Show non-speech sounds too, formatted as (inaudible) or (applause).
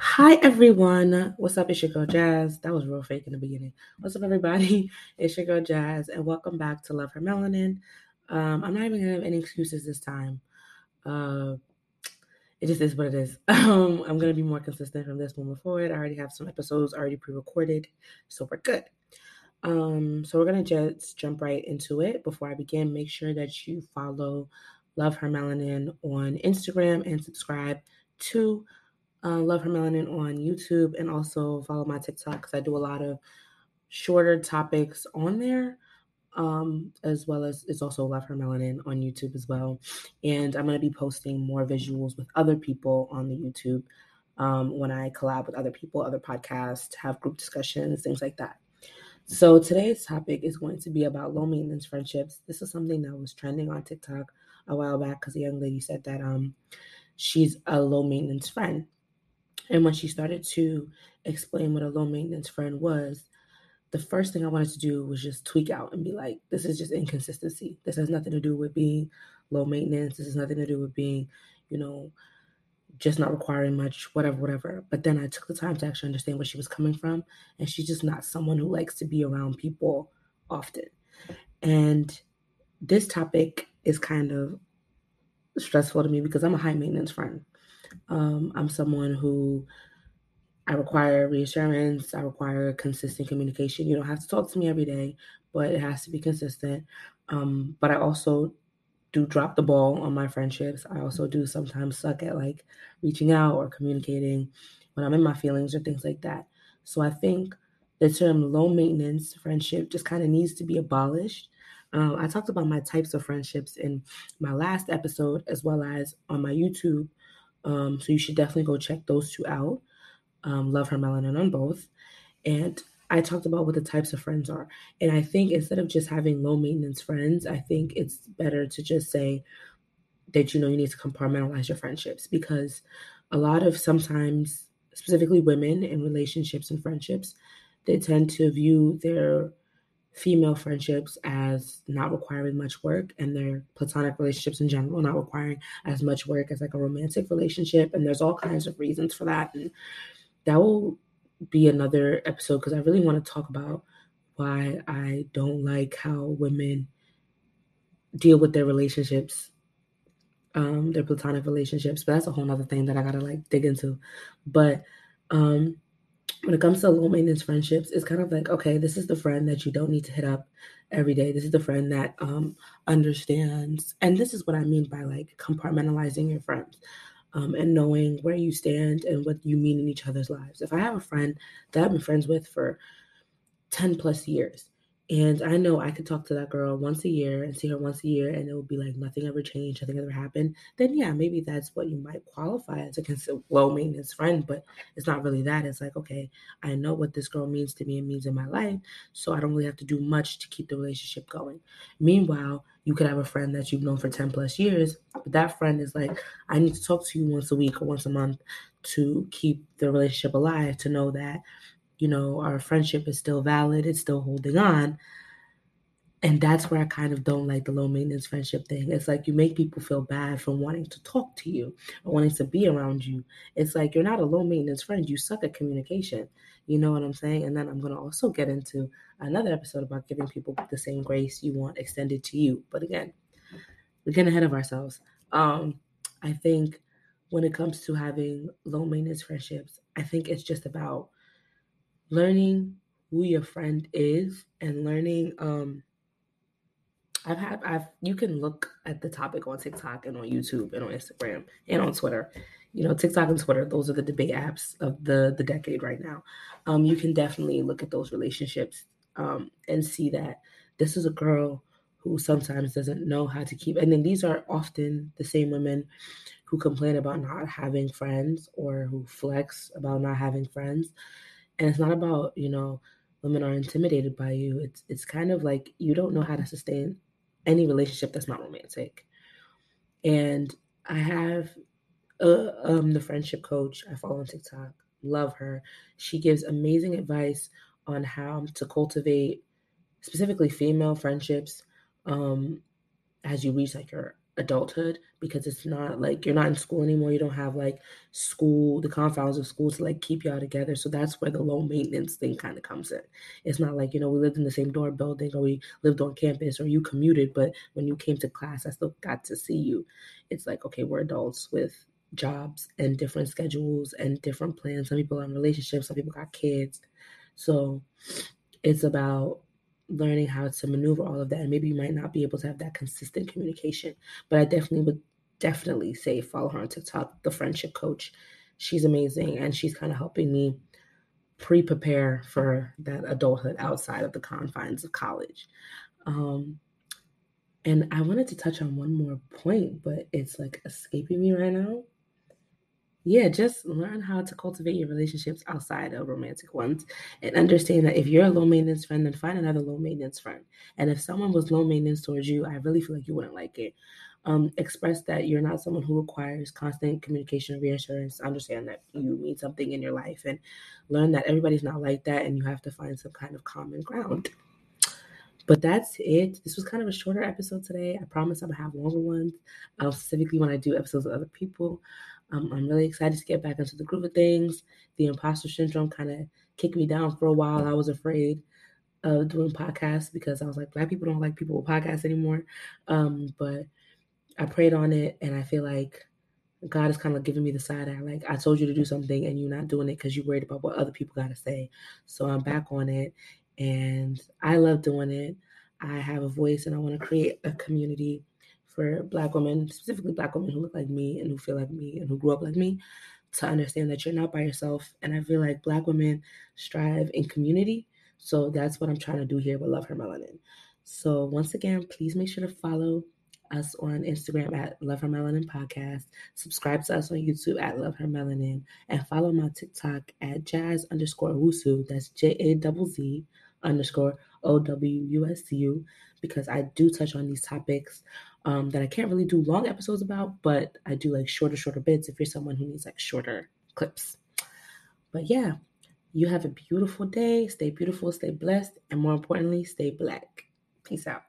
Hi everyone. What's up? It's your girl Jazz. That was real fake in the beginning. What's up, everybody? (laughs) It's your girl Jazz, and welcome back to Love Her Melanin. Um, I'm not even gonna have any excuses this time. Uh, it just is what it is. (laughs) Um, I'm gonna be more consistent from this moment forward. I already have some episodes already pre-recorded, so we're good. Um, so we're gonna just jump right into it. Before I begin, make sure that you follow Love Her Melanin on Instagram and subscribe to uh, Love Her Melanin on YouTube and also follow my TikTok because I do a lot of shorter topics on there. Um, as well as it's also Love Her Melanin on YouTube as well. And I'm going to be posting more visuals with other people on the YouTube um, when I collab with other people, other podcasts, have group discussions, things like that. So today's topic is going to be about low maintenance friendships. This is something that was trending on TikTok a while back because a young lady said that um, she's a low maintenance friend. And when she started to explain what a low maintenance friend was, the first thing I wanted to do was just tweak out and be like, this is just inconsistency. This has nothing to do with being low maintenance. This has nothing to do with being, you know, just not requiring much, whatever, whatever. But then I took the time to actually understand where she was coming from. And she's just not someone who likes to be around people often. And this topic is kind of stressful to me because I'm a high maintenance friend. Um, I'm someone who I require reassurance. I require consistent communication. You don't have to talk to me every day, but it has to be consistent. Um, but I also do drop the ball on my friendships. I also do sometimes suck at like reaching out or communicating when I'm in my feelings or things like that. So I think the term low maintenance friendship just kind of needs to be abolished. Um, I talked about my types of friendships in my last episode as well as on my YouTube um, so you should definitely go check those two out. Um, Love Her Melanin on both. And I talked about what the types of friends are. And I think instead of just having low maintenance friends, I think it's better to just say that you know you need to compartmentalize your friendships because a lot of sometimes, specifically women in relationships and friendships, they tend to view their female friendships as not requiring much work and their platonic relationships in general not requiring as much work as like a romantic relationship and there's all kinds of reasons for that and that will be another episode because i really want to talk about why i don't like how women deal with their relationships um their platonic relationships but that's a whole nother thing that i gotta like dig into but um when it comes to low maintenance friendships, it's kind of like, okay, this is the friend that you don't need to hit up every day. This is the friend that um, understands. And this is what I mean by like compartmentalizing your friends um, and knowing where you stand and what you mean in each other's lives. If I have a friend that I've been friends with for 10 plus years, and I know I could talk to that girl once a year and see her once a year, and it would be like nothing ever changed, nothing ever happened. Then, yeah, maybe that's what you might qualify as a low maintenance friend, but it's not really that. It's like, okay, I know what this girl means to me and means in my life, so I don't really have to do much to keep the relationship going. Meanwhile, you could have a friend that you've known for 10 plus years, but that friend is like, I need to talk to you once a week or once a month to keep the relationship alive, to know that you know, our friendship is still valid, it's still holding on. And that's where I kind of don't like the low maintenance friendship thing. It's like you make people feel bad for wanting to talk to you or wanting to be around you. It's like you're not a low maintenance friend, you suck at communication. You know what I'm saying? And then I'm going to also get into another episode about giving people the same grace you want extended to you. But again, we're getting ahead of ourselves. Um, I think when it comes to having low maintenance friendships, I think it's just about learning who your friend is and learning um I've had I've you can look at the topic on TikTok and on YouTube and on Instagram and on Twitter. You know, TikTok and Twitter, those are the debate apps of the the decade right now. Um, you can definitely look at those relationships um, and see that this is a girl who sometimes doesn't know how to keep and then these are often the same women who complain about not having friends or who flex about not having friends and it's not about you know women are intimidated by you. It's it's kind of like you don't know how to sustain any relationship that's not romantic. And i have uh, um the friendship coach i follow on tiktok. Love her. She gives amazing advice on how to cultivate specifically female friendships um as you reach like your adulthood because it's not like you're not in school anymore. You don't have like school, the confounds of school to like keep y'all together. So that's where the low maintenance thing kind of comes in. It's not like, you know, we lived in the same dorm building or we lived on campus or you commuted, but when you came to class, I still got to see you. It's like, okay, we're adults with jobs and different schedules and different plans. Some people are in relationships, some people got kids. So it's about learning how to maneuver all of that. And maybe you might not be able to have that consistent communication, but I definitely would definitely say follow her on TikTok, the friendship coach. She's amazing and she's kind of helping me pre prepare for that adulthood outside of the confines of college. Um, and I wanted to touch on one more point, but it's like escaping me right now yeah, just learn how to cultivate your relationships outside of romantic ones and understand that if you're a low maintenance friend, then find another low maintenance friend. And if someone was low maintenance towards you, I really feel like you wouldn't like it. Um, express that you're not someone who requires constant communication reassurance. Understand that you need something in your life and learn that everybody's not like that and you have to find some kind of common ground. But that's it. This was kind of a shorter episode today. I promise I'm gonna have longer ones, uh, specifically when I do episodes with other people. I'm really excited to get back into the groove of things. The imposter syndrome kind of kicked me down for a while. I was afraid of doing podcasts because I was like, Black people don't like people with podcasts anymore. Um, but I prayed on it, and I feel like God is kind of giving me the side eye. Like I told you to do something, and you're not doing it because you're worried about what other people got to say. So I'm back on it, and I love doing it. I have a voice, and I want to create a community for Black women, specifically Black women who look like me and who feel like me and who grew up like me, to understand that you're not by yourself. And I feel like Black women strive in community. So that's what I'm trying to do here with Love Her Melanin. So once again, please make sure to follow us on Instagram at Love Her Melanin Podcast. Subscribe to us on YouTube at Love Her Melanin. And follow my TikTok at Jazz underscore Owusu. That's J A Z Z underscore O W U S U because I do touch on these topics um, that I can't really do long episodes about, but I do like shorter, shorter bits if you're someone who needs like shorter clips. But yeah, you have a beautiful day. Stay beautiful, stay blessed, and more importantly, stay black. Peace out.